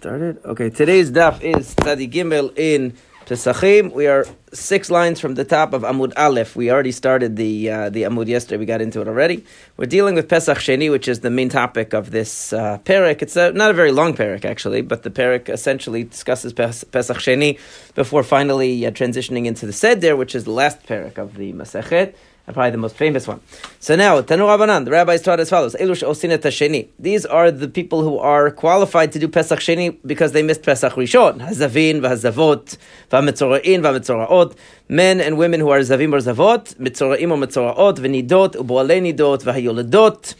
started? Okay, today's daf is Tzadi Gimel in Pesachim. We are six lines from the top of Amud Aleph. We already started the uh, the Amud yesterday. We got into it already. We're dealing with Pesach Sheni, which is the main topic of this uh, parak. It's a, not a very long parak actually, but the parak essentially discusses Pesach Sheni before finally uh, transitioning into the Seder, which is the last parak of the Masechet probably the most famous one. So now, Tanu Rabbanan, the rabbis taught as follows: Elush Osinet Sheni. These are the people who are qualified to do Pesach Sheni because they missed Pesach Rishon. Hazavin, v'hazavot, v'ametzorain, v'ametzoraot. Men and women who are zavim or zavot, mitzoraim or mitzoraot, v'nidot, u'boalei nidot, v'hayoledot.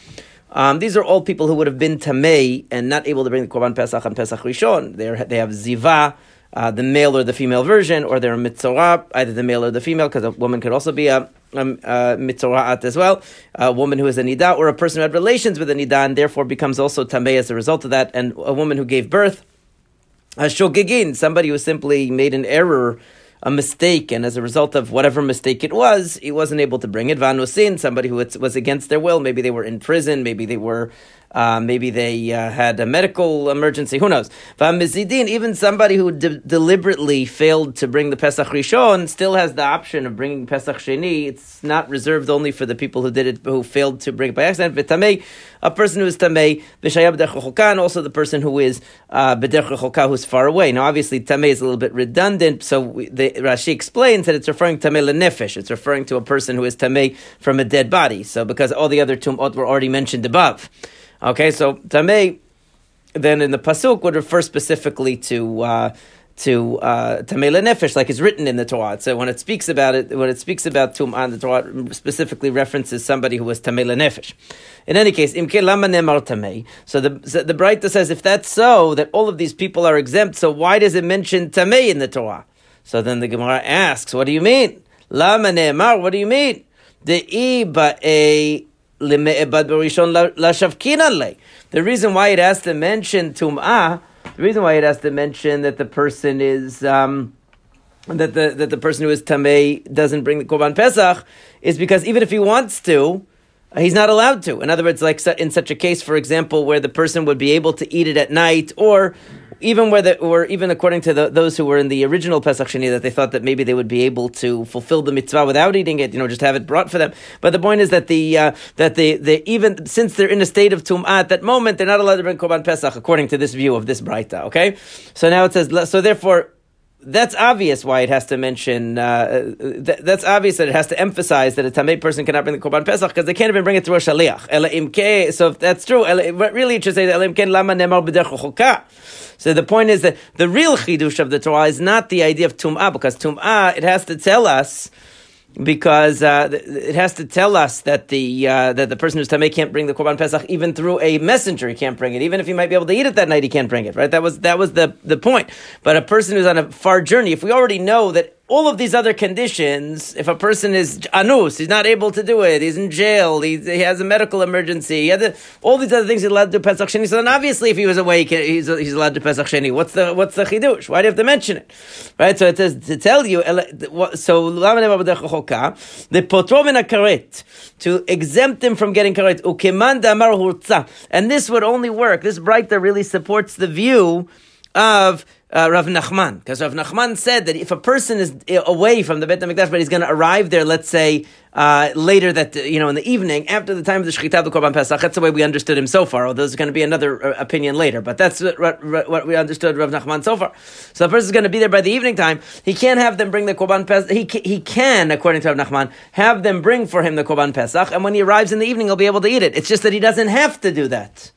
Um, these are all people who would have been tamei and not able to bring the korban pesach and pesach rishon. They they have ziva, uh, the male or the female version, or they're mitzorah, either the male or the female, because a woman could also be a, um, uh, as well, a woman who is a nida, or a person who had relations with a nida and therefore becomes also tamei as a result of that, and a woman who gave birth. A shogegin, somebody who simply made an error a mistake, and as a result of whatever mistake it was, he wasn't able to bring it. Vanusin, somebody who was against their will, maybe they were in prison, maybe they were uh, maybe they uh, had a medical emergency. Who knows? V'amizidin, even somebody who de- deliberately failed to bring the Pesach Rishon still has the option of bringing Pesach Sheni. It's not reserved only for the people who did it, who failed to bring it by accident. V'tamei, a person who is tamei, v'shayab and also the person who is uh, who's far away. Now, obviously, tamei is a little bit redundant, so we, the, Rashi explains that it's referring to tamei lenefesh. It's referring to a person who is tamei from a dead body. So, because all the other tumot were already mentioned above. Okay, so Tamei then in the pasuk would refer specifically to uh, to uh, Tamei Nefesh, like it's written in the Torah. So when it speaks about it, when it speaks about Tum'ah, the Torah specifically references somebody who was Tamei Nefesh. In any case, Imke Lama Nemar Tamei. So the the Braita says if that's so, that all of these people are exempt. So why does it mention Tamei in the Torah? So then the Gemara asks, what do you mean? Lama Nemar, what do you mean? The Iba a the reason why it has to mention tum'ah, the reason why it has to mention that the person is um, that the that the person who is tamei doesn't bring the korban pesach is because even if he wants to, he's not allowed to. In other words, like in such a case, for example, where the person would be able to eat it at night, or even where the, or even according to the, those who were in the original Pesach Sheni, that they thought that maybe they would be able to fulfill the mitzvah without eating it, you know, just have it brought for them. But the point is that the uh, that the, the even since they're in a state of tum'ah at that moment, they're not allowed to bring korban pesach according to this view of this brayta. Okay, so now it says so. Therefore, that's obvious why it has to mention. Uh, th- that's obvious that it has to emphasize that a tamei person cannot bring the korban pesach because they can't even bring it through a shaliach. So if that's true, really it should say So the point is that the real chidush of the Torah is not the idea of tum'ah because tum'ah it has to tell us because uh, it has to tell us that the uh, that the person who's tamei can't bring the korban pesach even through a messenger. He can't bring it, even if he might be able to eat it that night. He can't bring it. Right? That was that was the the point. But a person who's on a far journey, if we already know that all of these other conditions, if a person is anus, he's not able to do it, he's in jail, he, he has a medical emergency, he all these other things he's allowed to do Pesach Sheni. So then obviously if he was awake, he's, he's allowed to Pesach Sheni. What's the, what's the chidush? Why do you have to mention it? Right? So it says to tell you, so the potrom karet, to exempt him from getting karet, and this would only work, this Braita really supports the view of uh, Rav Nachman, because Rav Nachman said that if a person is away from the Beit Hamikdash, but he's going to arrive there, let's say uh, later that you know in the evening after the time of the Shechita of the Korban Pesach, that's the way we understood him so far. Although there's going to be another uh, opinion later, but that's what, what, we understood Rav Nachman so far. So the person is going to be there by the evening time. He can't have them bring the Korban Pesach. He he can, according to Rav Nachman, have them bring for him the Korban Pesach, and when he arrives in the evening, he'll be able to eat it. It's just that he doesn't have to do that.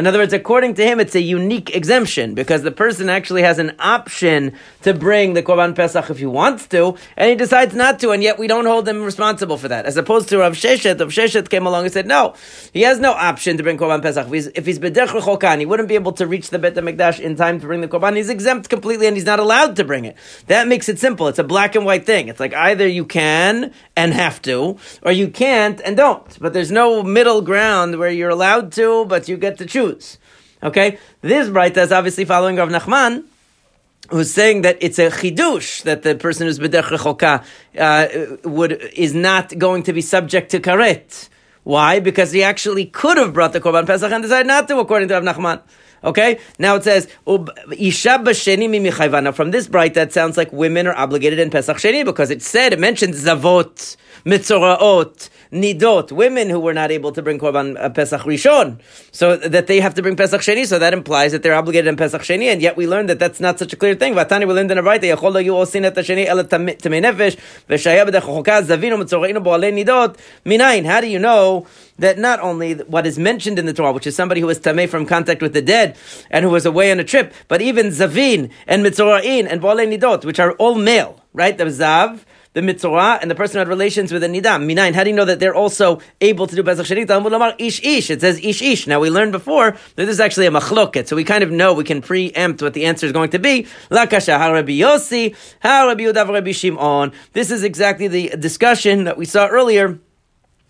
In other words, according to him, it's a unique exemption because the person actually has an option to bring the Korban Pesach if he wants to, and he decides not to, and yet we don't hold him responsible for that. As opposed to Rav Sheshet, Rav Sheshet came along and said, no, he has no option to bring Korban Pesach. If he's, if he's he wouldn't be able to reach the Bet HaMikdash in time to bring the Korban. He's exempt completely and he's not allowed to bring it. That makes it simple. It's a black and white thing. It's like either you can and have to, or you can't and don't. But there's no middle ground where you're allowed to, but you get to choose choose. Okay, this Braita is obviously following Rav Nachman, who's saying that it's a chidush that the person who's b'derech uh, would is not going to be subject to karet. Why? Because he actually could have brought the korban pesach and decided not to, according to Rav Nachman. Okay, now it says b'sheni Now from this bright, that sounds like women are obligated in Pesach Sheni because it said it mentioned zavot, mitzoraot, nidot, women who were not able to bring korban uh, Pesach Rishon, so that they have to bring Pesach Sheni. So that implies that they're obligated in Pesach Sheni, and yet we learned that that's not such a clear thing. Vatani we learned in a yachol you all seen at the Sheni nefesh v'shaya b'dechochoka zavinu mitzorainu bo'alei nidot minayin. How do you know? that not only what is mentioned in the Torah, which is somebody who was tamei from contact with the dead and who was away on a trip, but even zavin and mitzorain and bale nidot, which are all male, right? The zav, the mitzvah, and the person who had relations with the nidam. Minayin, how do you know that they're also able to do Pesach Sheni? Ish ish. It says ish ish. Now we learned before that this is actually a machloket, so we kind of know, we can preempt what the answer is going to be. Lakasha, ha Rabbi Yossi, ha Rabbi Yudav Rabbi Shimon. This is exactly the discussion that we saw earlier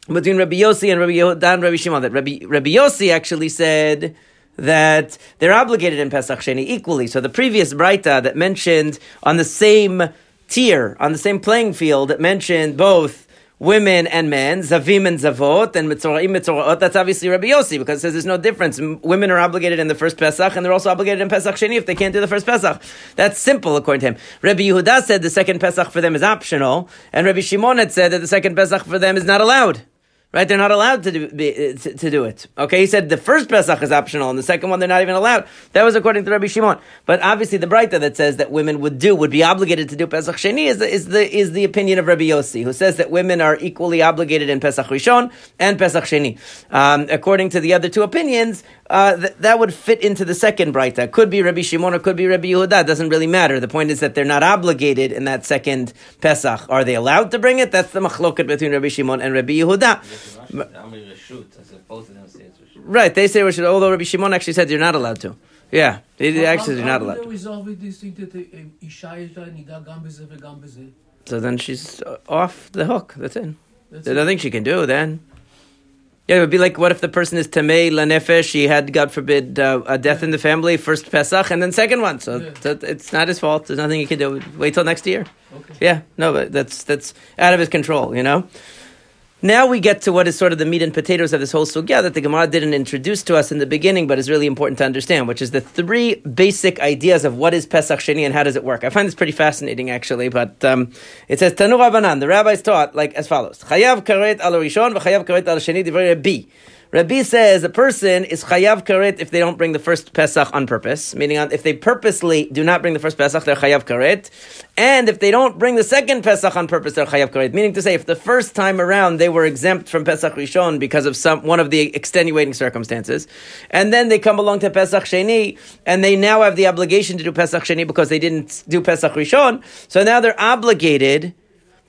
between Rabbi Yossi and Rabbi Yehuda and Rabbi Shimon. That Rabbi, Rabbi Yossi actually said that they're obligated in Pesach Sheni equally. So the previous Braita that mentioned on the same tier, on the same playing field, that mentioned both women and men, zavim and zavot, and mitzoraim mitzoraot. That's obviously Rabbi Yossi because it says there's no difference. Women are obligated in the first Pesach, and they're also obligated in Pesach Sheni if they can't do the first Pesach. That's simple according to him. Rabbi Yehuda said the second Pesach for them is optional, and Rabbi Shimon had said that the second Pesach for them is not allowed. Right? They're not allowed to do, be, to, to, do it. Okay? He said the first Pesach is optional and the second one they're not even allowed. That was according to Rabbi Shimon. But obviously the Braita that says that women would do, would be obligated to do Pesach Sheni is the, is the, is the opinion of Rabbi Yossi, who says that women are equally obligated in Pesach Rishon and Pesach Sheni. Um, according to the other two opinions, uh, th- that would fit into the second Braita. Could be Rabbi Shimon or could be Rabbi Yehuda. It doesn't really matter. The point is that they're not obligated in that second Pesach. Are they allowed to bring it? That's the machloket between Rabbi Shimon and Rabbi Yehuda. Right, they say we should. Although Rabbi Shimon actually said you're not allowed to. Yeah, they actually you're not allowed. So then she's off the hook. That's it. That's There's nothing she can do then. Yeah, it would be like what if the person is tamei lanefesh? She had, God forbid, uh, a death in the family, first Pesach, and then second one. So, yeah. so, it's not his fault. There's nothing he can do. Wait till next year. Okay. Yeah, no, but that's that's out of his control. You know. Now we get to what is sort of the meat and potatoes of this whole sugya that the Gemara didn't introduce to us in the beginning, but is really important to understand, which is the three basic ideas of what is Pesach Sheni and how does it work. I find this pretty fascinating, actually, but um, it says Tanu Rabbanan. The rabbis taught like as follows: Chayav karet al rishon v'chayav karet al sheni divrei. Rabbi says a person is chayav karet if they don't bring the first Pesach on purpose, meaning if they purposely do not bring the first Pesach, they're chayav karet. And if they don't bring the second Pesach on purpose, they're chayav karet. Meaning to say, if the first time around they were exempt from Pesach Rishon because of some one of the extenuating circumstances, and then they come along to Pesach Sheni, and they now have the obligation to do Pesach Sheni because they didn't do Pesach Rishon, so now they're obligated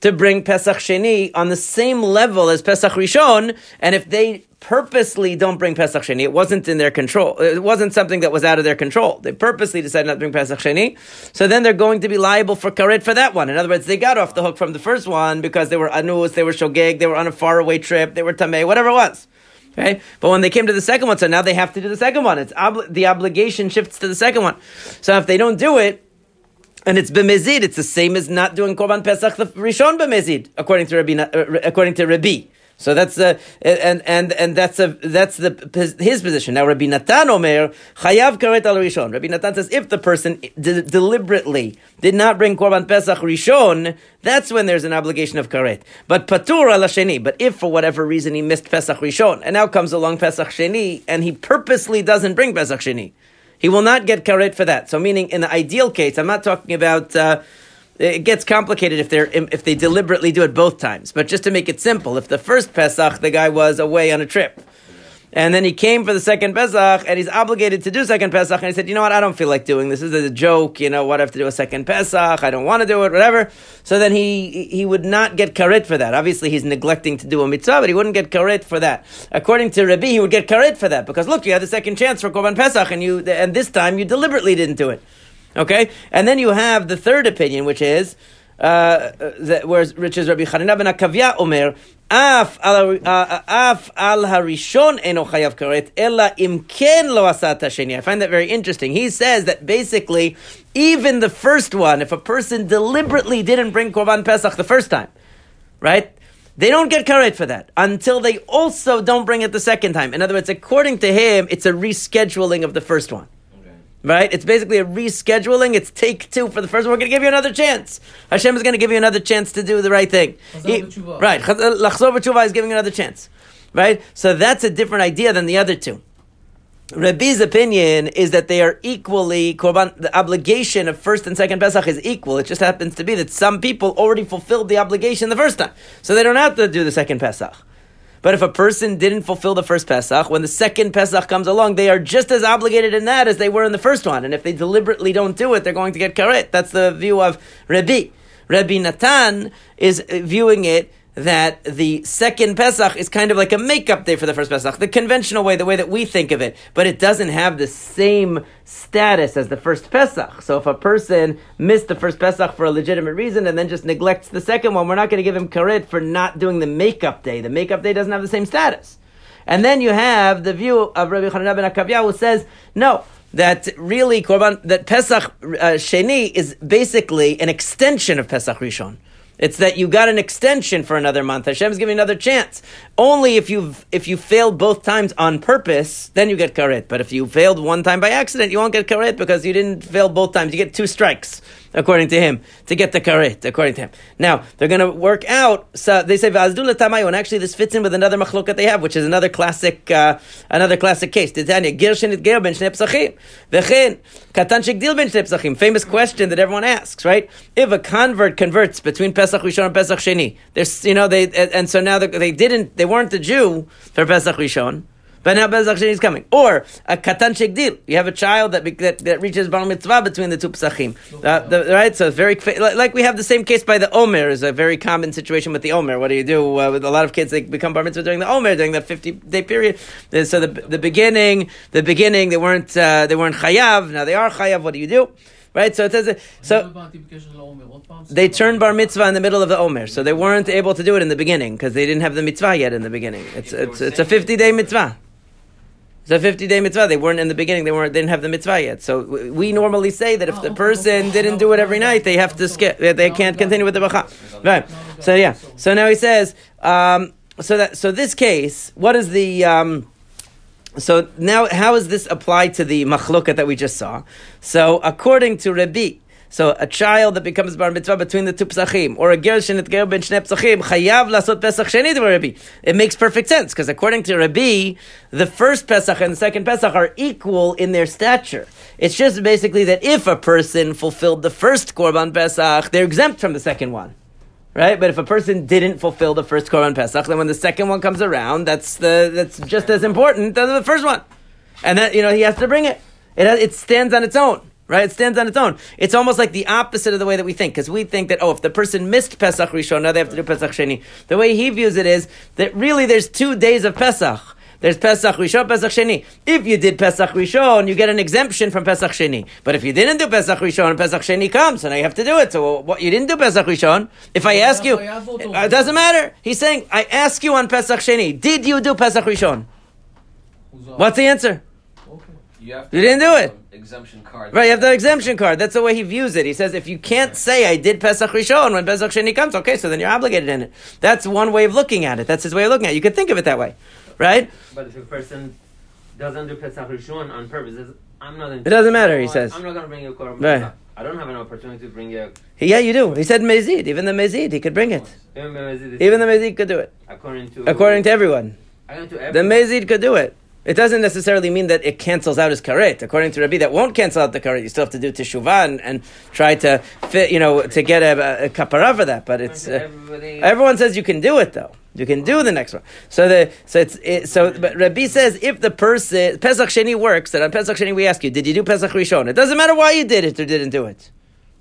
to bring Pesach Sheni on the same level as Pesach Rishon, and if they purposely don't bring Pesach Sheni. It wasn't in their control. It wasn't something that was out of their control. They purposely decided not to bring Pesach Sheni. So then they're going to be liable for karet for that one. In other words, they got off the hook from the first one because they were anus, they were shogeg, they were on a faraway trip, they were tameh, whatever it was. Okay, but when they came to the second one, so now they have to do the second one. It's the obligation shifts to the second one. So if they don't do it, and it's b'mezid, it's the same as not doing korban pesach the rishon b'mezid, according to Rabbi, uh, according to Rabbi. So that's the and and and that's a that's the his position. Now Rabbi Natan Omer Chayav Karet al Rishon. Rabbi Natan says if the person de- deliberately did not bring Korban Pesach Rishon, that's when there's an obligation of karet. But patur al sheni. But if for whatever reason he missed Pesach Rishon and now comes along Pesach Sheni and he purposely doesn't bring Pesach Sheni, he will not get karet for that. So meaning in the ideal case, I'm not talking about. Uh, it gets complicated if they're if they deliberately do it both times. But just to make it simple, if the first Pesach the guy was away on a trip, and then he came for the second Pesach, and he's obligated to do second Pesach, and he said, you know what, I don't feel like doing this. This is a joke, you know, what I have to do a second Pesach, I don't want to do it, whatever. So then he he would not get karet for that. Obviously, he's neglecting to do a mitzvah, but he wouldn't get karet for that. According to Rabbi, he would get karet for that, because look, you had the second chance for Korban Pesach, and you and this time you deliberately didn't do it. Okay, and then you have the third opinion, which is uh, that, whereas which is Rabbi Chanina ben Akavya Omer. Af al chayav karet ella im ken lo asat hasheni. I find that very interesting. He says that basically, even the first one, if a person deliberately didn't bring korban pesach the first time, right? They don't get karet for that until they also don't bring it the second time. In other words, according to him, it's a rescheduling of the first one. Right? It's basically a rescheduling. It's take two for the first one. We're going to give you another chance. Hashem is going to give you another chance to do the right thing. He, right. Uh, Lachzor b'tshuva is giving another chance. Right? So that's a different idea than the other two. Rabbi's opinion is that they are equally korban. The obligation of first and second Pesach is equal. It just happens to be that some people already fulfilled the obligation the first time, so they don't have to do the second Pesach. But if a person didn't fulfill the first Pesach, when the second Pesach comes along, they are just as obligated in that as they were in the first one. And if they deliberately don't do it, they're going to get karet. That's the view of Rabbi. Rabbi Natan is viewing it that the second Pesach is kind of like a makeup day for the first Pesach, the conventional way, the way that we think of it, but it doesn't have the same status as the first Pesach. So if a person missed the first Pesach for a legitimate reason and then just neglects the second one, we're not going to give him karet for not doing the makeup day. The makeup day doesn't have the same status. And then you have the view of Rabbi Chananah ben Akavya who says, no, that really Korban, that Pesach uh, Sheni is basically an extension of Pesach Rishon. It's that you got an extension for another month. Hashem's giving another chance. Only if you if you failed both times on purpose, then you get karet. But if you failed one time by accident, you won't get karet because you didn't fail both times. You get two strikes according to him, to get the karet, according to him. Now, they're going to work out, so they say, V'azdula and actually this fits in with another machlokat they have, which is another classic, uh, another classic case. Famous question that everyone asks, right? If a convert converts between Pesach Rishon and Pesach Sheni, there's, you know, they, and so now they didn't, they weren't a Jew for Pesach Rishon, but now Sheni is coming. Or a Katan Shegdil. You have a child that, that, that reaches Bar Mitzvah between the two Pesachim. Uh, the, right? So it's very, like we have the same case by the Omer, is a very common situation with the Omer. What do you do uh, with a lot of kids? They become Bar Mitzvah during the Omer, during that 50 day period. So the, the beginning, the beginning, they weren't, uh, they weren't Chayav. Now they are Chayav. What do you do? Right, so it says so. They turned bar mitzvah in the middle of the omer, so they weren't able to do it in the beginning because they didn't have the mitzvah yet in the beginning. It's it's, it's a fifty day mitzvah. It's a 50 day mitzvah. They weren't in the beginning, they weren't, they didn't have the mitzvah yet. So we normally say that if the person didn't do it every night, they have to skip, they can't continue with the bacha. Right. So yeah. So now he says, um, so that, so this case, what is the, um, so now, how is this applied to the machloket that we just saw? So, according to Rabbi, so a child that becomes bar mitzvah between the two pesachim, or a gershon that ger ben shnei pesachim, chayav lasot pesach sheni Rabbi. It makes perfect sense because according to Rabbi, the first pesach and the second pesach are equal in their stature. It's just basically that if a person fulfilled the first korban pesach, they're exempt from the second one. Right, but if a person didn't fulfill the first korban pesach, then when the second one comes around, that's the that's just as important as the first one, and then you know he has to bring it. It it stands on its own right? It stands on its own. It's almost like the opposite of the way that we think, because we think that, oh, if the person missed Pesach Rishon, now they have to do Pesach Sheni. The way he views it is that really there's two days of Pesach. There's Pesach Rishon, Pesach Sheni. If you did Pesach Rishon, you get an exemption from Pesach Sheni. But if you didn't do Pesach Rishon Pesach Sheni comes, and you have to do it. So what you didn't do Pesach Rishon? If I ask you, it doesn't matter. He's saying, I ask you on Pesach Sheni, did you do Pesach Rishon? What's the answer? You, you didn't do it. Exemption card. Right, you have the exemption card. That's the way he views it. He says if you can't say I did Pesach Rishon when Pesach Sheni comes, okay, so then you're obligated in it. That's one way of looking at it. That's his way of looking at it. You could think of it that way, right? But if a person doesn't do Pesach Rishon on purpose, I'm not. It doesn't matter. He says. I'm not going to bring you a korban. Right. I don't have an opportunity to bring you. A... Yeah, you do. He said mezid. Even the mezid, he could bring it. Even the mezid. Even the mezid could do it. According to. According to everyone. According to everyone. The mezid could do it. It doesn't necessarily mean that it cancels out his karet. According to Rabbi, that won't cancel out the karet. You still have to do teshuvah and, and try to fit, you know, to get a, a, kapara for that. But it's uh, everyone says you can do it though. You can do the next one. So the so it's it, so. But Rabbi says if the person Pesach Sheni works, that on Pesach Sheni we ask you, did you do Pesach Rishon? It doesn't matter why you did it or didn't do it.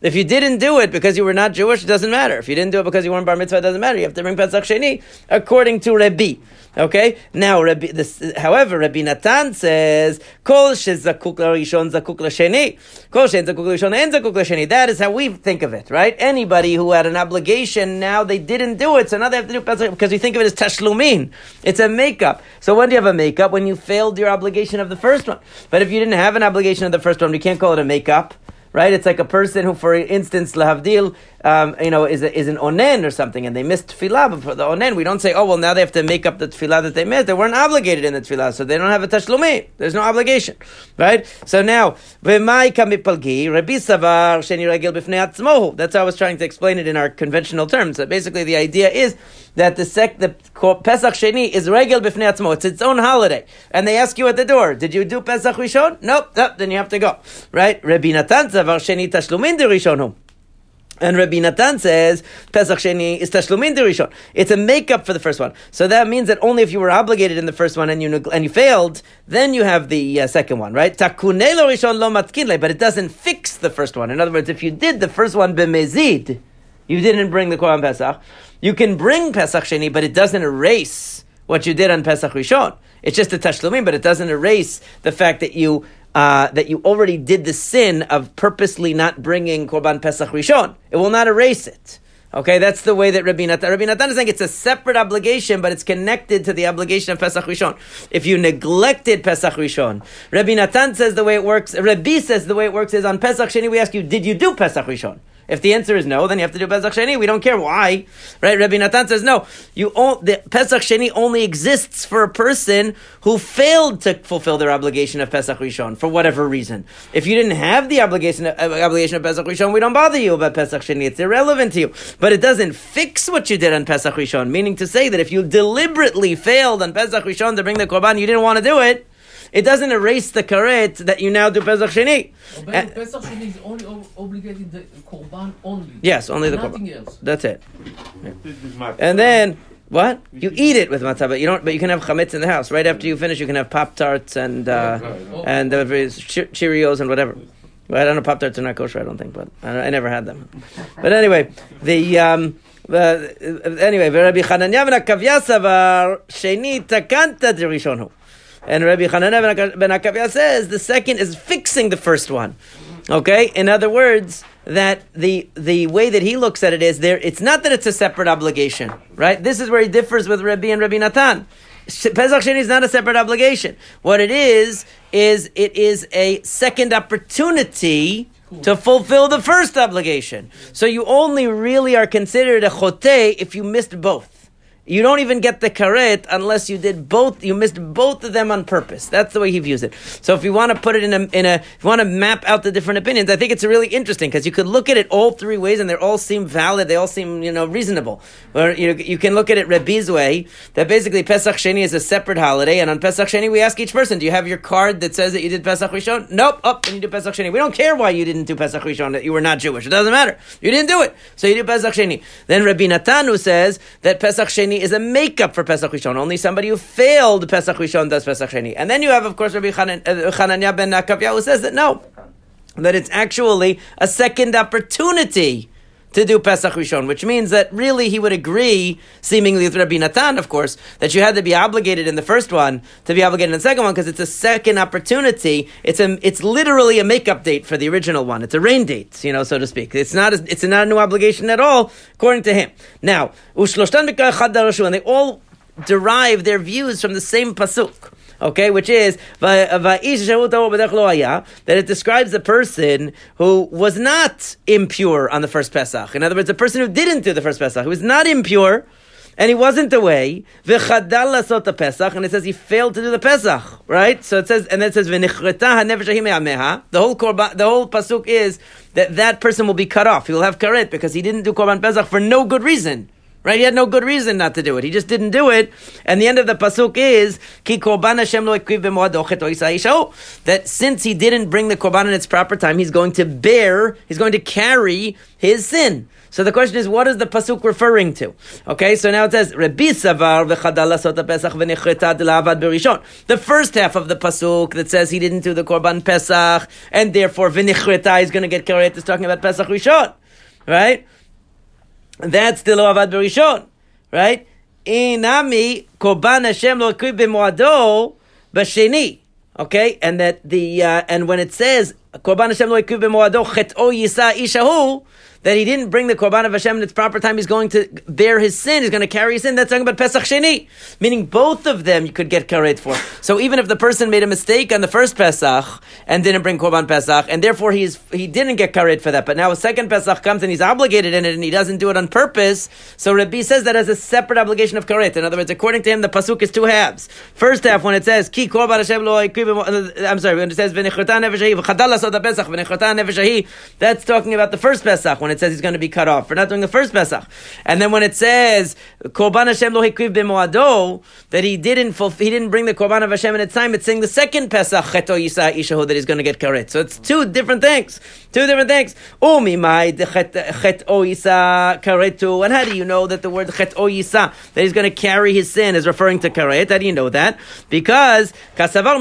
If you didn't do it because you were not Jewish, it doesn't matter. If you didn't do it because you weren't bar mitzvah, it doesn't matter. You have to bring Pesach Sheni according to Rabbi. Okay. Now, Rabbi, this, however, Rabbi Natan says, "Kol shezakuk rishon zakuk l'sheni, kol shen zakuk rishon en zakuk l'sheni." That is how we think of it, right? Anybody who had an obligation now they didn't do it, so now they have to do Pesach because we think of it as tashlumin. It's a makeup. So when do you have a makeup? When you failed your obligation of the first one. But if you didn't have an obligation of the first one, we can't call it a makeup right? It's like a person who, for instance, lahavdil, um, you know, is, is an onen or something, and they missed tefillah before the onen, we don't say, oh, well, now they have to make up the tefillah that they missed. They weren't obligated in the tefillah, so they don't have a tashlumi. There's no obligation, right? So now, Rabbi sheni b'fnei. That's how I was trying to explain it in our conventional terms. That basically the idea is that the sec, the Pesach Sheni is regel b'fnei atzmo. It's its own holiday. And they ask you at the door, did you do Pesach Rishon? Nope, nope then you have to go. Right? Rabbi Natan Zavar Sheni Tashlumin de Rishon and Rabbi Natan says Pesach Sheni is Tashlumin Rishon. It's a makeup for the first one. So that means that only if you were obligated in the first one and you and you failed, then you have the uh, second one, right? Takunelo Rishon lo matkinle, but it doesn't fix the first one. In other words, if you did the first one b'mezid, you didn't bring the Korban Pesach. You can bring Pesach Sheni, but it doesn't erase what you did on Pesach Rishon. It's just a Tashlumim, but it doesn't erase the fact that you uh, that you already did the sin of purposely not bringing Korban Pesach Rishon. It will not erase it. Okay, that's the way that Rabbi Natan. Rabbi Natan is saying it's a separate obligation, but it's connected to the obligation of Pesach Rishon. If you neglected Pesach Rishon, Rabbi Natan says the way it works. Rabbi says the way it works is on Pesach Sheni. We ask you, did you do Pesach Rishon? If the answer is no, then you have to do Pesach Sheni. We don't care why, right? Rabbi Natan says no. You the Pesach Sheni only exists for a person who failed to fulfill their obligation of Pesach Rishon for whatever reason. If you didn't have the obligation uh, obligation of Pesach Rishon, we don't bother you about Pesach Sheni. It's irrelevant to you. But it doesn't fix what you did on Pesach Rishon. Meaning to say that if you deliberately failed on Pesach Rishon to bring the korban, you didn't want to do it it doesn't erase the karet that you now do Pesach Sheni. Well, Pesach Sheni is only obligated the korban only. Yes, only the Nothing korban. else. That's it. Yeah. And then. What you eat it with matzah, but you don't. But you can have chametz in the house. Right after you finish, you can have pop tarts and uh, and uh, Cheerios and whatever. Well, I don't know. Pop tarts are not kosher. I don't think, but I, I never had them. But anyway, the um, uh, anyway, Rabbi Chananya ben Akavya savar sheni takanta derishonu. And Rabbi Hananel ben Akavia says the second is fixing the first one. Okay? In other words, that the the way that he looks at it is there it's not that it's a separate obligation, right? This is where he differs with Rabbi and Rabbi Natan. Pesach Sheni is not a separate obligation. What it is is it is a second opportunity to fulfill the first obligation. So you only really are considered a chote if you missed both. You don't even get the karet unless you did both. You missed both of them on purpose. That's the way he views it. So if you want to put it in a, in a, if you want to map out the different opinions, I think it's really interesting because you could look at it all three ways and they all seem valid. They all seem you know reasonable. Or you you can look at it Rabbi's way that basically Pesach Sheni is a separate holiday, and on Pesach Sheni we ask each person, do you have your card that says that you did Pesach Rishon? Nope. Up oh, and you do Pesach Sheni. We don't care why you didn't do Pesach Rishon. That you were not Jewish. It doesn't matter. You didn't do it, so you do Pesach Sheni. Then Rabbi Natanu says that Pesach Sheni is a makeup for Pesach Rishon. Only somebody who failed Pesach Rishon does Pesach Sheni. And then you have, of course, Rabbi Chananya uh, ben Akavya who says that no, that it's actually a second opportunity to do Pesach Rishon, which means that really he would agree, seemingly with Rabbi Natan, of course, that you had to be obligated in the first one to be obligated in the second one because it's a second opportunity. It's a, it's literally a makeup date for the original one. It's a rain date, you know, so to speak. It's not, a, it's not a new obligation at all, according to him. Now, and they all derive their views from the same pasuk okay, which is that it describes a person who was not impure on the first Pesach. In other words, a person who didn't do the first Pesach, who was not impure, and he wasn't away. the Pesach, and it says he failed to do the Pesach, right? So it says, and then it says The whole korban, the whole pasuk is that that person will be cut off. He will have karet because he didn't do korban Pesach for no good reason. Right? He had no good reason not to do it. He just didn't do it. And the end of the pasuk is Ki korban Hashem lo that since he didn't bring the korban in its proper time, he's going to bear, he's going to carry his sin. So the question is, what is the pasuk referring to? Okay, so now it says berishon. The first half of the pasuk that says he didn't do the korban pesach and therefore v'nichreta is going to get karet is talking about pesach rishon, right? That's still avad berishon, right? Inami korban Hashem lo b'moado b'sheni. Okay, and that the uh, and when it says Korban Hashem lo b'moado chet'o yisa ishahu, that he didn't bring the Korban of Hashem in its proper time, he's going to bear his sin, he's going to carry his sin. That's talking about Pesach Sheni. Meaning both of them you could get karet for. So even if the person made a mistake on the first Pesach and didn't bring Korban Pesach, and therefore he's, he didn't get karet for that, but now a second Pesach comes and he's obligated in it and he doesn't do it on purpose, so Rabbi says that as a separate obligation of karet. In other words, according to him, the Pasuk is two halves. First half, when it says, Ki Korban Hashem lo ikuv- uh, I'm sorry, when it says, nefesh that's talking about the first Pesach, when it says he's going to be cut off for not doing the first Pesach. And then when it says Korban Hashem lo hikriv b'moado, that he didn't fulf- he didn't bring the Korban of Hashem in its time, it's saying the second Pesach cheto yisa ishahu that he's going to get karet. So it's two different things, two different things. Umi mai cheto yisa karetu. And how do you know that the word cheto yisa that he's going to carry his sin is referring to karet? How do you know that? Because kasavar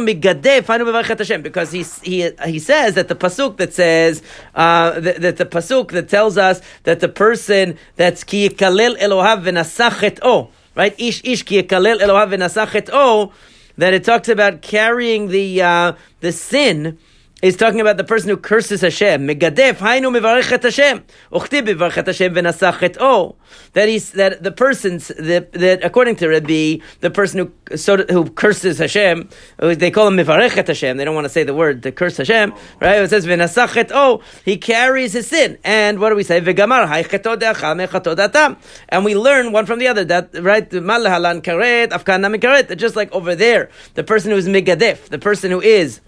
Hashem. Because he he he says that the pasuk that says uh, that, that the pasuk that tells us that the person that's ki yikalel Elohav v'nasachet o, right? Ish ish ki yikalel Elohav v'nasachet o, that it talks about carrying the uh, the sin. Is talking about the person who curses Hashem. Megadef hainu mevarech Hashem. Uchti mevarech Hashem v'nasachet o. That he's that the person's that, that according to Rabbi, the person who so who curses Hashem, they call him mevarech Hashem. They don't want to say the word to curse Hashem, right? It says v'nasachet o. He carries his sin, and what do we say? V'gamar ha'cheto de'achal mechato datam. And we learn one from the other that right malahalan karet afkan karet. Just like over there, the person who is megadef, the person who is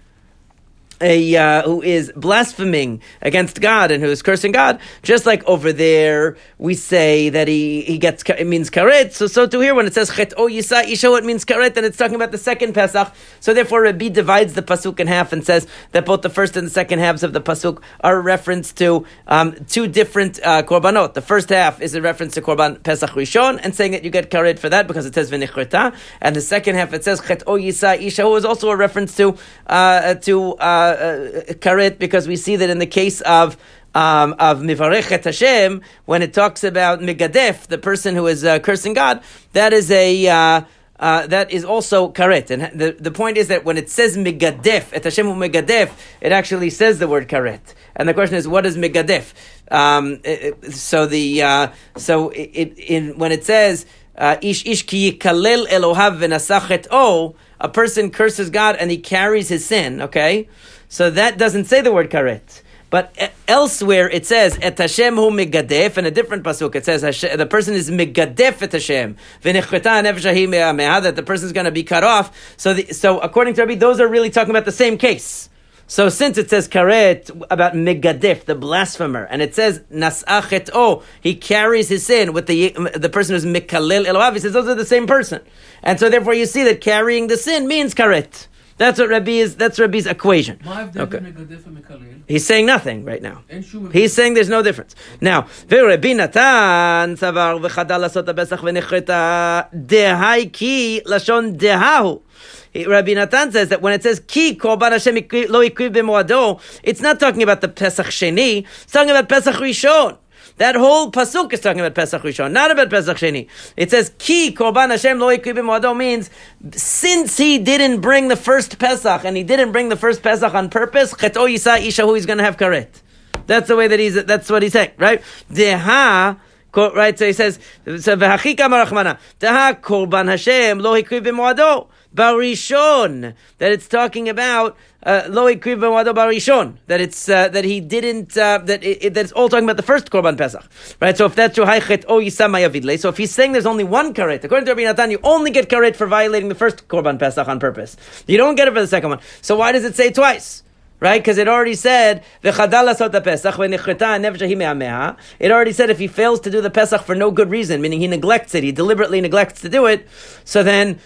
a uh, who is blaspheming against God and who is cursing God, just like over there we say that he he gets it means karet. So so to here when it says chet o yisa isho it means karet and it's talking about the second Pesach. So therefore Rabbi divides the pasuk in half and says that both the first and the second halves of the pasuk are a reference to um, two different uh, korbanot. The first half is a reference to korban Pesach Rishon and saying that you get karet for that because it says v'nichreta, and the second half it says chet o yisa isho is also a reference to uh, to uh, uh, karet because we see that in the case of um, of mivarechet Hashem when it talks about megadef, the person who is uh, cursing God, that is a uh, uh, that is also karet. And the, the point is that when it says megadef, et Hashem megadef, it actually says the word karet. And the question is, what is megadef? Um, so the uh, so it, in when it says uh, ish ish ki yikalel Elohav o, a person curses God and he carries his sin. Okay, so that doesn't say the word karet. But elsewhere it says et Hashem hu megadef, and a different pasuk it says the person is megadef et Hashem that the person is going to be cut off. So the, so according to Rabbi, those are really talking about the same case. So since it says karet about megadef, the blasphemer, and it says nasachet o, he carries his sin with the the person who's mikalil elohav. He says those are the same person, and so therefore you see that carrying the sin means karet. That's what Rabbi is. That's Rabbi's equation. Okay. He's saying nothing right now. He's saying there's no difference. Now, Rabbi Natan savar lashon dehahu. Rabbi Natan says that when it says ki korban Hashem lo ikriv b'moado, it's not talking about the Pesach Sheni. It's talking about Pesach Rishon. That whole pasuk is talking about Pesach Rishon, not about Pesach Sheni. It says ki korban Hashem lo b'moado means since he didn't bring the first Pesach and he didn't bring the first Pesach on purpose, cheto yisa ishahu he's going to have karet. That's the way that he's. That's what he's saying, right? Deha. Right, so he says, so deha korban Hashem lo hikriv b'moado barishon. That it's talking about uh, lo hikriv b'moado barishon. That it's uh, that he didn't uh, that it, that it's all talking about the first korban pesach, right? So if that's true, haichet o. So if he's saying there's only one karet, according to Rabbi Natan, you only get karet for violating the first korban pesach on purpose. You don't get it for the second one. So why does it say twice? Right? Because it already said, "V'chadal lasot pesach. It already said if he fails to do the pesach for no good reason, meaning he neglects it, he deliberately neglects to do it, so then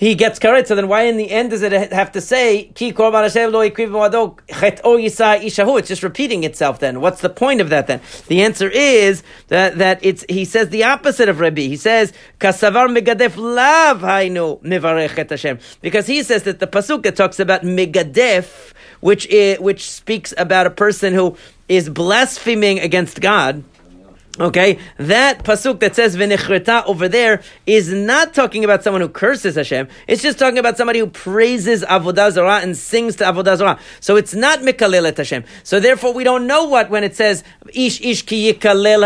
he gets karet. So then why in the end does it have to say, Ki korban Hashem lo ikriv b'mado chet o yisa ishahu? It's just repeating itself then. What's the point of that then? The answer is that, that it's, he says the opposite of Rabbi. He says, Kasavar megadef lav hainu mivarech Hashem. Because he says that the pasuk talks about megadef, which, i which speaks about a person who is blaspheming against God, Okay, that pasuk that says v'nichreta over there is not talking about someone who curses Hashem. It's just talking about somebody who praises avodah zarah and sings to avodah zarah. So it's not mikalel Hashem. So therefore, we don't know what when it says ish ish ki yikalel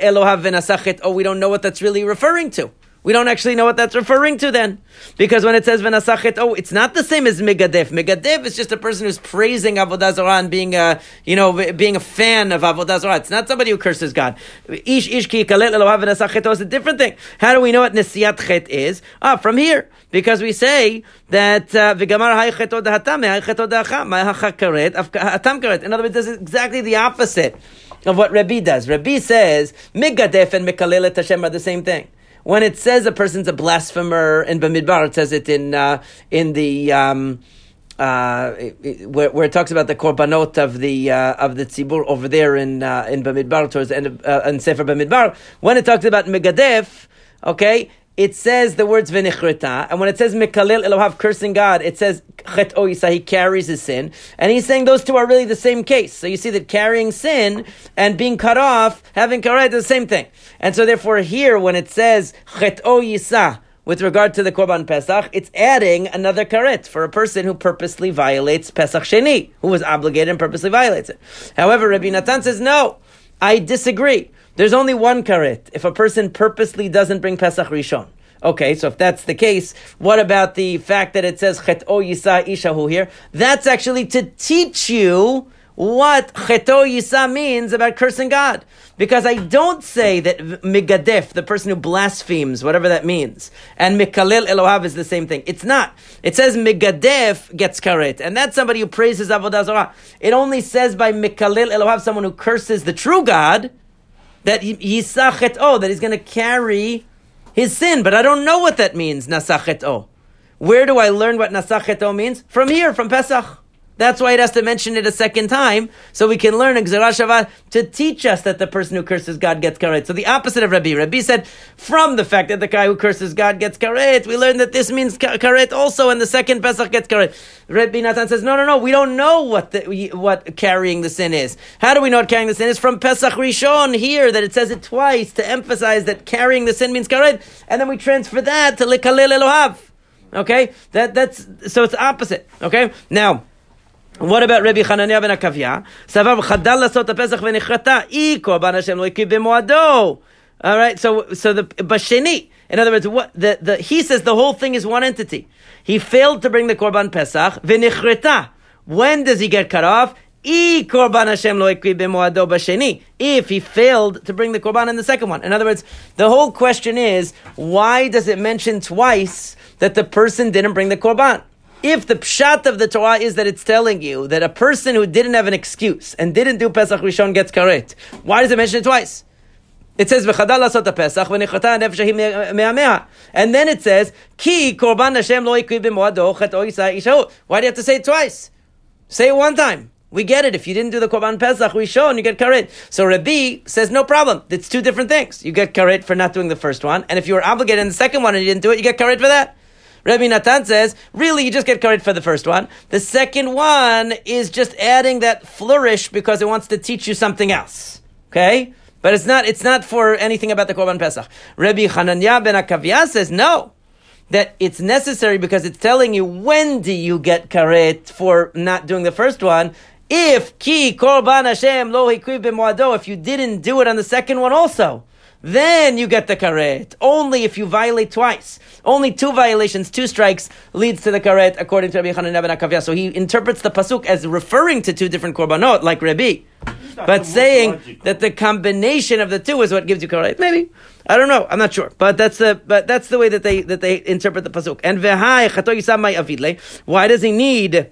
Elohav v'nasachet. Oh, we don't know what that's really referring to. We don't actually know what that's referring to then. Because when it says venasachet, oh, it's not the same as migadef. Migadef is just a person who's praising Avodah Zarah and being a, you know, being a fan of Avodah Zarah. It's not somebody who curses God. Ish ish ki venasachet is a different thing. How do we know what nesiat chet is? Ah, from here. Because we say that uh, v'gamar ha'ichetod hatam ha'ichetod ha'acham ha'chakaret hatam karet. In other words, this is exactly the opposite of what Rabbi does. Rabbi says migadef and mikalelet Hashem are the same thing when it says a person's a blasphemer in Bamidbar, it says it in uh, in the um, uh, where, where, it talks about the korbanot of the uh, of the tzibur over there in uh, in Bamidbar towards the end of uh, in Sefer Bamidbar. When it talks about Megadef, okay, it says the words v'nichrita, and when it says mikalil Elohav, cursing God, it says chet oisa, he carries his sin, and he's saying those two are really the same case. So you see that carrying sin and being cut off, having karet, is the same thing. And so therefore here, when it says chet oisa, with regard to the Korban Pesach, it's adding another karet for a person who purposely violates Pesach Sheni, who was obligated and purposely violates it. However, Rabbi Natan says, no, I disagree. There's only one karet if a person purposely doesn't bring Pesach Rishon. Okay, so if that's the case, what about the fact that it says Chet'o Yisa Ishahu here? That's actually to teach you what Cheto Yisa means about cursing God. Because I don't say that Migadef, the person who blasphemes, whatever that means, and Mikalil Elohav is the same thing. It's not. It says Migadef gets karet, and that's somebody who praises Avodah Zarah. It only says by Mikalil Elohav, someone who curses the true God, that yisachet o, that he's going to carry his sin. But I don't know what that means, nasachet o. Where do I learn what nasachet o means? From here, from Pesach. That's why it has to mention it a second time, so we can learn Shava to teach us that the person who curses God gets karet. So the opposite of Rabbi. Rabbi said, from the fact that the guy who curses God gets karet, we learn that this means karet also, and the second Pesach gets karet. Rabbi Natan says, no, no, no, we don't know what the, what carrying the sin is. How do we know what carrying the sin is? From Pesach Rishon here, that it says it twice to emphasize that carrying the sin means karet, and then we transfer that to likalil elohav. Okay, that that's so it's opposite. Okay, now. What about Rabbi Hanania ben Akavia? Savar chadal lasot pesach v'nichrata i korban Hashem loyki b'moado. All right, so so the basheni. In other words, what the, the he says the whole thing is one entity. He failed to bring the korban pesach v'nichrata. When does he get cut off? I korban Hashem loyki b'moado basheni. If he failed to bring the korban in the second one. In other words, the whole question is why does it mention twice that the person didn't bring the korban? If the pshat of the Torah is that it's telling you that a person who didn't have an excuse and didn't do Pesach Rishon gets karet, why does it mention it twice? It says v'chadal lasot Pesach v'nichata nefesh and then it says ki korban Hashem lo ikri b'moado chet isha Why do you have to say it twice? Say it one time. We get it. If you didn't do the korban Pesach Rishon, you get karet. So Rabbi says no problem. It's two different things. You get karet for not doing the first one, and if you were obligated in the second one and you didn't do it, you get karet for that. Rabbi Natan says, really, you just get credit for the first one. The second one is just adding that flourish because it wants to teach you something else. Okay? But it's not, it's not for anything about the Korban Pesach. Rabbi Hanania ben Akavia says, no. That it's necessary because it's telling you when do you get karet for not doing the first one. If ki korban Hashem lo if you didn't do it on the second one also then you get the karet. Only if you violate twice. Only two violations, two strikes leads to the karet, according to Rabbi Chanan ben Akavia. So he interprets the pasuk as referring to two different korbanot, like Rabbi, but saying logical. that the combination of the two is what gives you karet. Maybe I don't know. I'm not sure, but that's the but that's the way that they that they interpret the pasuk. And vehai chato yisamai avidle. Why does he need?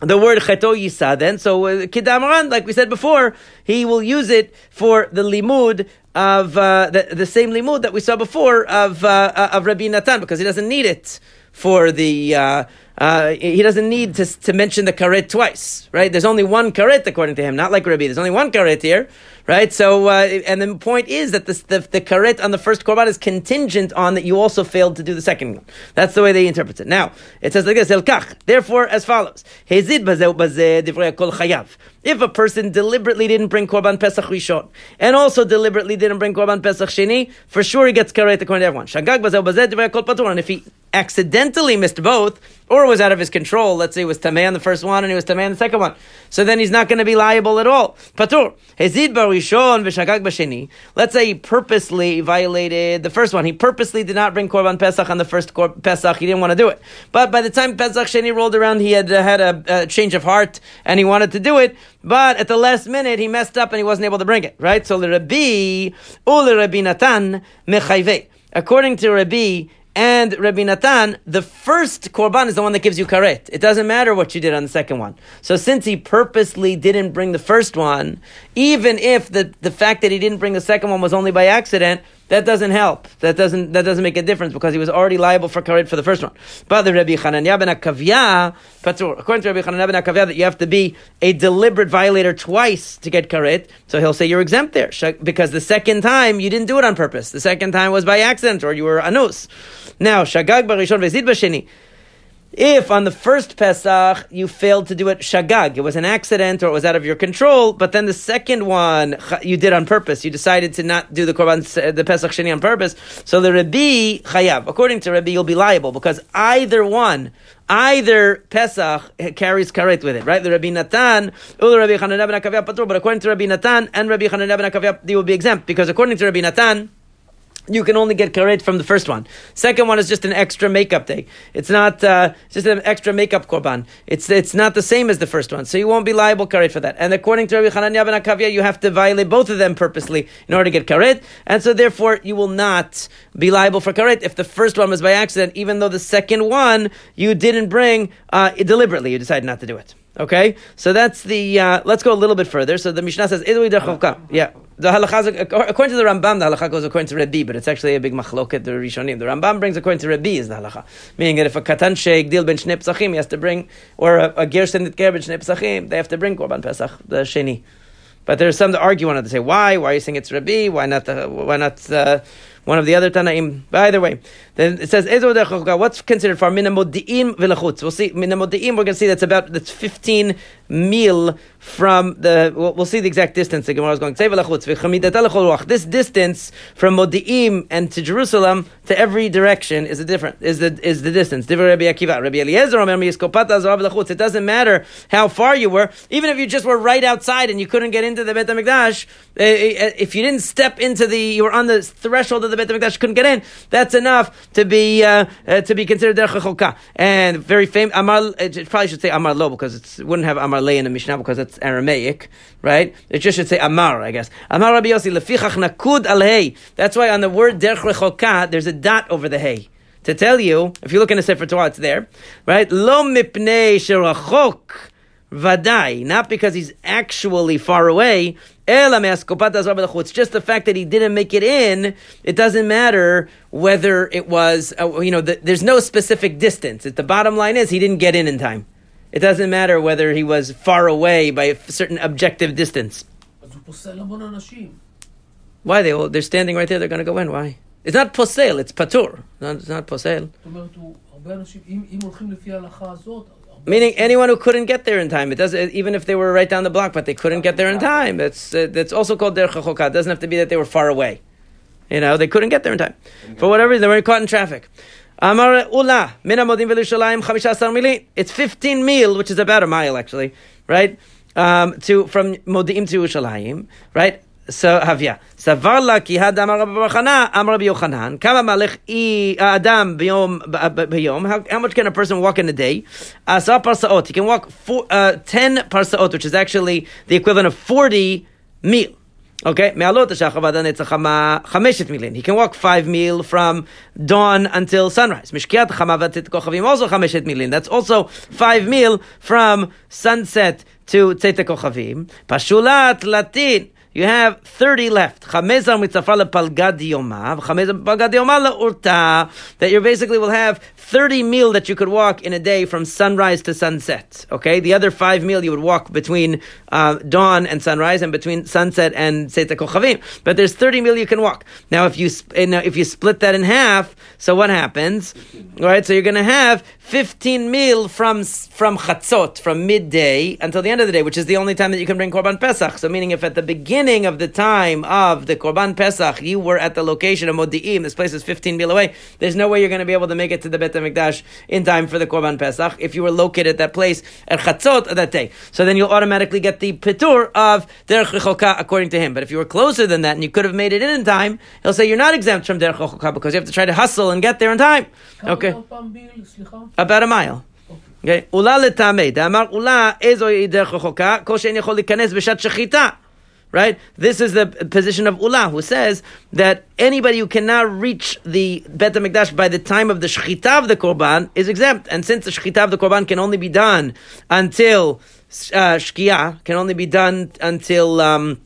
the word cheto yisa then. So uh, kidamran, like we said before, he will use it for the limud of uh, the, the same limud that we saw before of uh, uh, of Rabbi Natan because he doesn't need it for the uh, uh, he doesn't need to, to mention the karet twice, right? There's only one karet according to him, not like Rabbi. There's only one karet here, right? So, uh, and the point is that this, the, the karet on the first korban is contingent on that you also failed to do the second one. That's the way they interpret it. Now, it says like this, Elkach. Therefore, as follows, Hezid chayav. If a person deliberately didn't bring korban pesach rishon and also deliberately didn't bring korban pesach sheni, for sure he gets karet according to everyone. Shagag bazeh bazeh divrei kol patur. And if he accidentally missed both, or was out of his control, let's say he was tamei on the first one and he was tamei on the second one, so then he's not going to be liable at all. Patur. Hezid barishon v'shagag b'sheni. Let's say he purposely violated the first one. He purposely did not bring korban pesach on the first kor- pesach. He didn't want to do it. But by the time pesach sheni rolled around, he had uh, had a, a change of heart and he wanted to do it. But at the last minute, he messed up and he wasn't able to bring it. Right? So the Rabbi, ul Rabbi Natan mechayve. According to Rabbi, and Rabbi Natan, the first korban is the one that gives you karet. It doesn't matter what you did on the second one. So since he purposely didn't bring the first one, even if the, the fact that he didn't bring the second one was only by accident, that doesn't help. That doesn't that doesn't make a difference because he was already liable for karet for the first one. But the Rabbi Chananya ben Akavya. According to Rabbi Chananya ben Akavya, that you have to be a deliberate violator twice to get karet. So he'll say you're exempt there because the second time you didn't do it on purpose. The second time was by accident or you were anus. Now shagag barishon vezid b'sheni. If on the first Pesach you failed to do it shagag, it was an accident or it was out of your control, but then the second one you did on purpose. You decided to not do the korban, uh, the Pesach sheni on purpose. So the Rabbi chayav, according to Rabbi, you'll be liable because either one, either Pesach carries karet with it, right? The Rabbi Natan, Rabbi Chananah ben patur, but according to Rabbi Natan and Rabbi Chananah ben they will be exempt because according to Rabbi Natan you can only get karet from the first one. Second one is just an extra makeup day. It's not uh, it's just an extra makeup korban. It's it's not the same as the first one, so you won't be liable karet for that. And according to Rabbi Chananya ben Akavya, you have to violate both of them purposely in order to get karet, and so therefore you will not be liable for karet if the first one was by accident, even though the second one you didn't bring uh, deliberately. You decided not to do it. Okay, so that's the. Uh, let's go a little bit further. So the Mishnah says, "Yeah." The halacha, according to the Rambam, the halacha goes according to Rabbi, but it's actually a big machloket, the Rishonim. The Rambam brings according to Rabbi is the halacha. Meaning that if a katan sheik deal ben shnei psachim, he has to bring, or a, a ger senit ger ben shnei psachim, they have to bring korban pesach, the sheni. But there's some to argue on it to say, why? Why are you saying it's Rabbi? Why not, the, why not uh, one of the other Tanaim? By the way, then it says, what's considered for minamodi'im v'lachutz? We'll see, minamodi'im, we're going to see that's about, that's 15 mil from the, we'll, we'll see the exact distance. The Gemara is going this distance from Modi'im and to Jerusalem to every direction is a different, is the, is the distance. It doesn't matter how far you were, even if you just were right outside and you couldn't get into the Beit HaMikdash, eh, eh, eh, if you didn't step into the, you were on the threshold of the Beit HaMikdash, couldn't get in, that's enough to be, uh, uh, to be considered Derech And very famous, Amar, it probably should say Amar Lo because it wouldn't have Amar Le in the Mishnah because it's Aramaic, right? It just should say Amar, I guess. Amar Rabbi Yossi, lefichach nakud al hey. That's why on the word derech rechoka, there's a dot over the hey. To tell you, if you look in the Sefer Torah, it's there, right? Lo mipnei vadai, not because he's actually far away. It's just the fact that he didn't make it in. It doesn't matter whether it was, uh, you know, the, there's no specific distance. The bottom line is he didn't get in in time. It doesn't matter whether he was far away by a certain objective distance. Why? They, they're standing right there, they're going to go in. Why? It's not posel, it's patur. it's not posel. Meaning anyone who couldn't get there in time. It doesn't even if they were right down the block, but they couldn't get there in time. That's uh, that's also called derech It doesn't have to be that they were far away. You know, they couldn't get there in time. For whatever reason, they were caught in traffic. Amar Ula, Minamodim Velushalayim, Chamishasar Milin. It's 15 mil, which is about a mile actually, right? Um, to from Modim to Yerushalayim, right? So Havia. Savarla ki had Amar Rabbi Bachana, Amar Rabbi Yochanan. Kama malech i Adam biyom biyom. How, much can a person walk in a day? Asa parsaot. He can walk four, uh, ten parsaot, which is actually the equivalent of forty mil. Okay, me'alot ha'shachavad netzachama chameshet milin. He can walk five mil from dawn until sunrise. Mishkiat chamavat kochavim also chameshet milin. That's also five mil from sunset to tzeit. Pashulat latin. You have 30 left. Chamezan mitzafar lepalgad yoma, chamezan palgad yoma le'urta. That you basically will have 30 mil that you could walk in a day from sunrise to sunset. Okay, the other five mil you would walk between uh, dawn and sunrise, and between sunset and Seta Kochavim. But there's 30 mil you can walk. Now, if you uh, if you split that in half, so what happens? All right, so you're going to have 15 mil from from chatzot, from midday until the end of the day, which is the only time that you can bring korban pesach. So, meaning if at the beginning of the time of the korban pesach you were at the location of Modi'im, this place is 15 mil away. There's no way you're going to be able to make it to the Bet Hamikdash in time for the korban pesach if you were located at that place at chatzot that day. So then you'll automatically get the pitur of derech rechoka according to him. But if you were closer than that and you could have made it in in time, he'll say you're not exempt from derech rechoka because you have to try to hustle and get there in time. כמה Okay. עוד פעם ביל, סליחה? about a mile. Okay. עולה לטעמי, דאמר עולה איזו היא דרך רחוקה, כל שאין יכול להיכנס בשעת שחיטה. Right? This is the position of Ula, who says that anybody who cannot reach the Bet HaMikdash by the time of the Shechita of the Korban is exempt. And since the Shechita of the Korban can only be done until uh, Shkia, can only be done until... Um,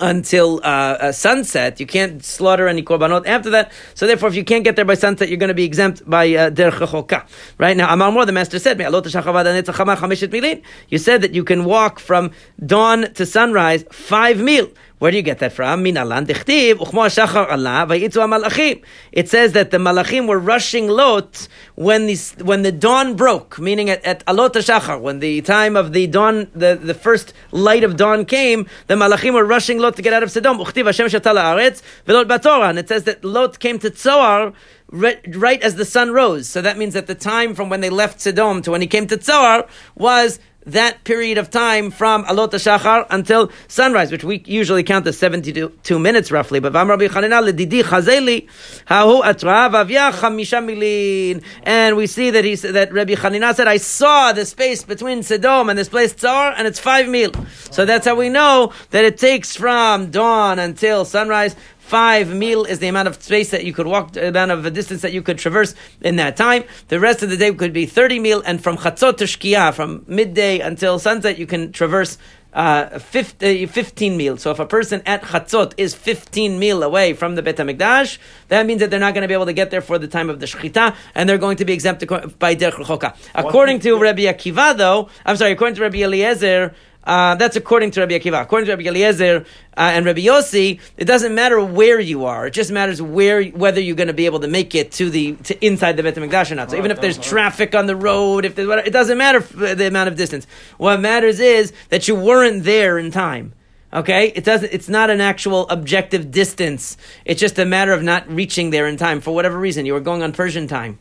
until uh, uh, sunset. You can't slaughter any korbanot after that. So therefore, if you can't get there by sunset, you're going to be exempt by uh, derech. Right now, Amar the master said. You said that you can walk from dawn to sunrise five mil. Where do you get that from? It says that the malachim were rushing Lot when the when the dawn broke, meaning at, at alot hashachar, when the time of the dawn, the, the first light of dawn came, the malachim were rushing Lot to get out of Sodom. And it says that Lot came to Tzoar right, right as the sun rose. So that means that the time from when they left Sodom to when he came to Tzoar was that period of time from Alot Shachar until sunrise, which we usually count as 72 minutes roughly. But Vam Rabbi Chanina chazeli hahu. And we see that he said, that Rabbi Chanina said, I saw the space between Sodom and this place Tzoar, and it's five mil. So that's how we know that it takes from dawn until sunrise Five mil is the amount of space that you could walk, the amount of a distance that you could traverse in that time. The rest of the day could be 30 mil, and from chatzot to shkia, from midday until sunset, you can traverse uh, 50, 15 mil. So if a person at chatzot is 15 mil away from the Bet HaMikdash, that means that they're not going to be able to get there for the time of the shechita, and they're going to be exempt by derech rechoka. According to Rabbi Akiva, though, I'm sorry, according to Rabbi Eliezer, uh, that's according to Rabbi Akiva. According to Rabbi Eliezer uh, and Rabbi Yossi, it doesn't matter where you are. It just matters where whether you're going to be able to make it to the to inside the Beit Hamikdash or not. So even if there's traffic on the road, if there's it doesn't matter the amount of distance. What matters is that you weren't there in time. Okay, it doesn't. It's not an actual objective distance. It's just a matter of not reaching there in time for whatever reason. You were going on Persian time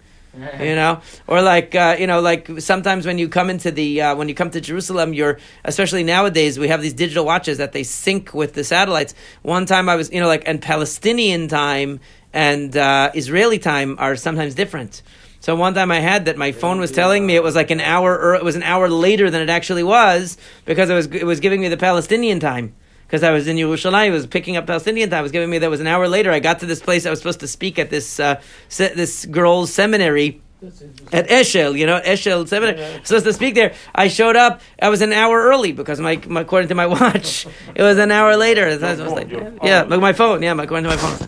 you know? Or like uh, you know like sometimes when you come into the uh, when you come to jerusalem you're especially nowadays we have these digital watches that they sync with the satellites. One time i was you know like and palestinian time and uh, israeli time are sometimes different. So one time I had that my phone was telling me it was like an hour or it was an hour later than it actually was because it was it was giving me the Palestinian time because I was in Yerushalayim, I was picking up Palestinian time. It was giving me that was an hour later. I got to this place. I was supposed to speak at this uh, se- this girls' seminary at Eshel, you know, Eshel Seminary. I was supposed to speak there. I showed up. I was an hour early because my, my according to my watch, it was an hour later. I was like, yeah, like my phone. Yeah, according to my phone.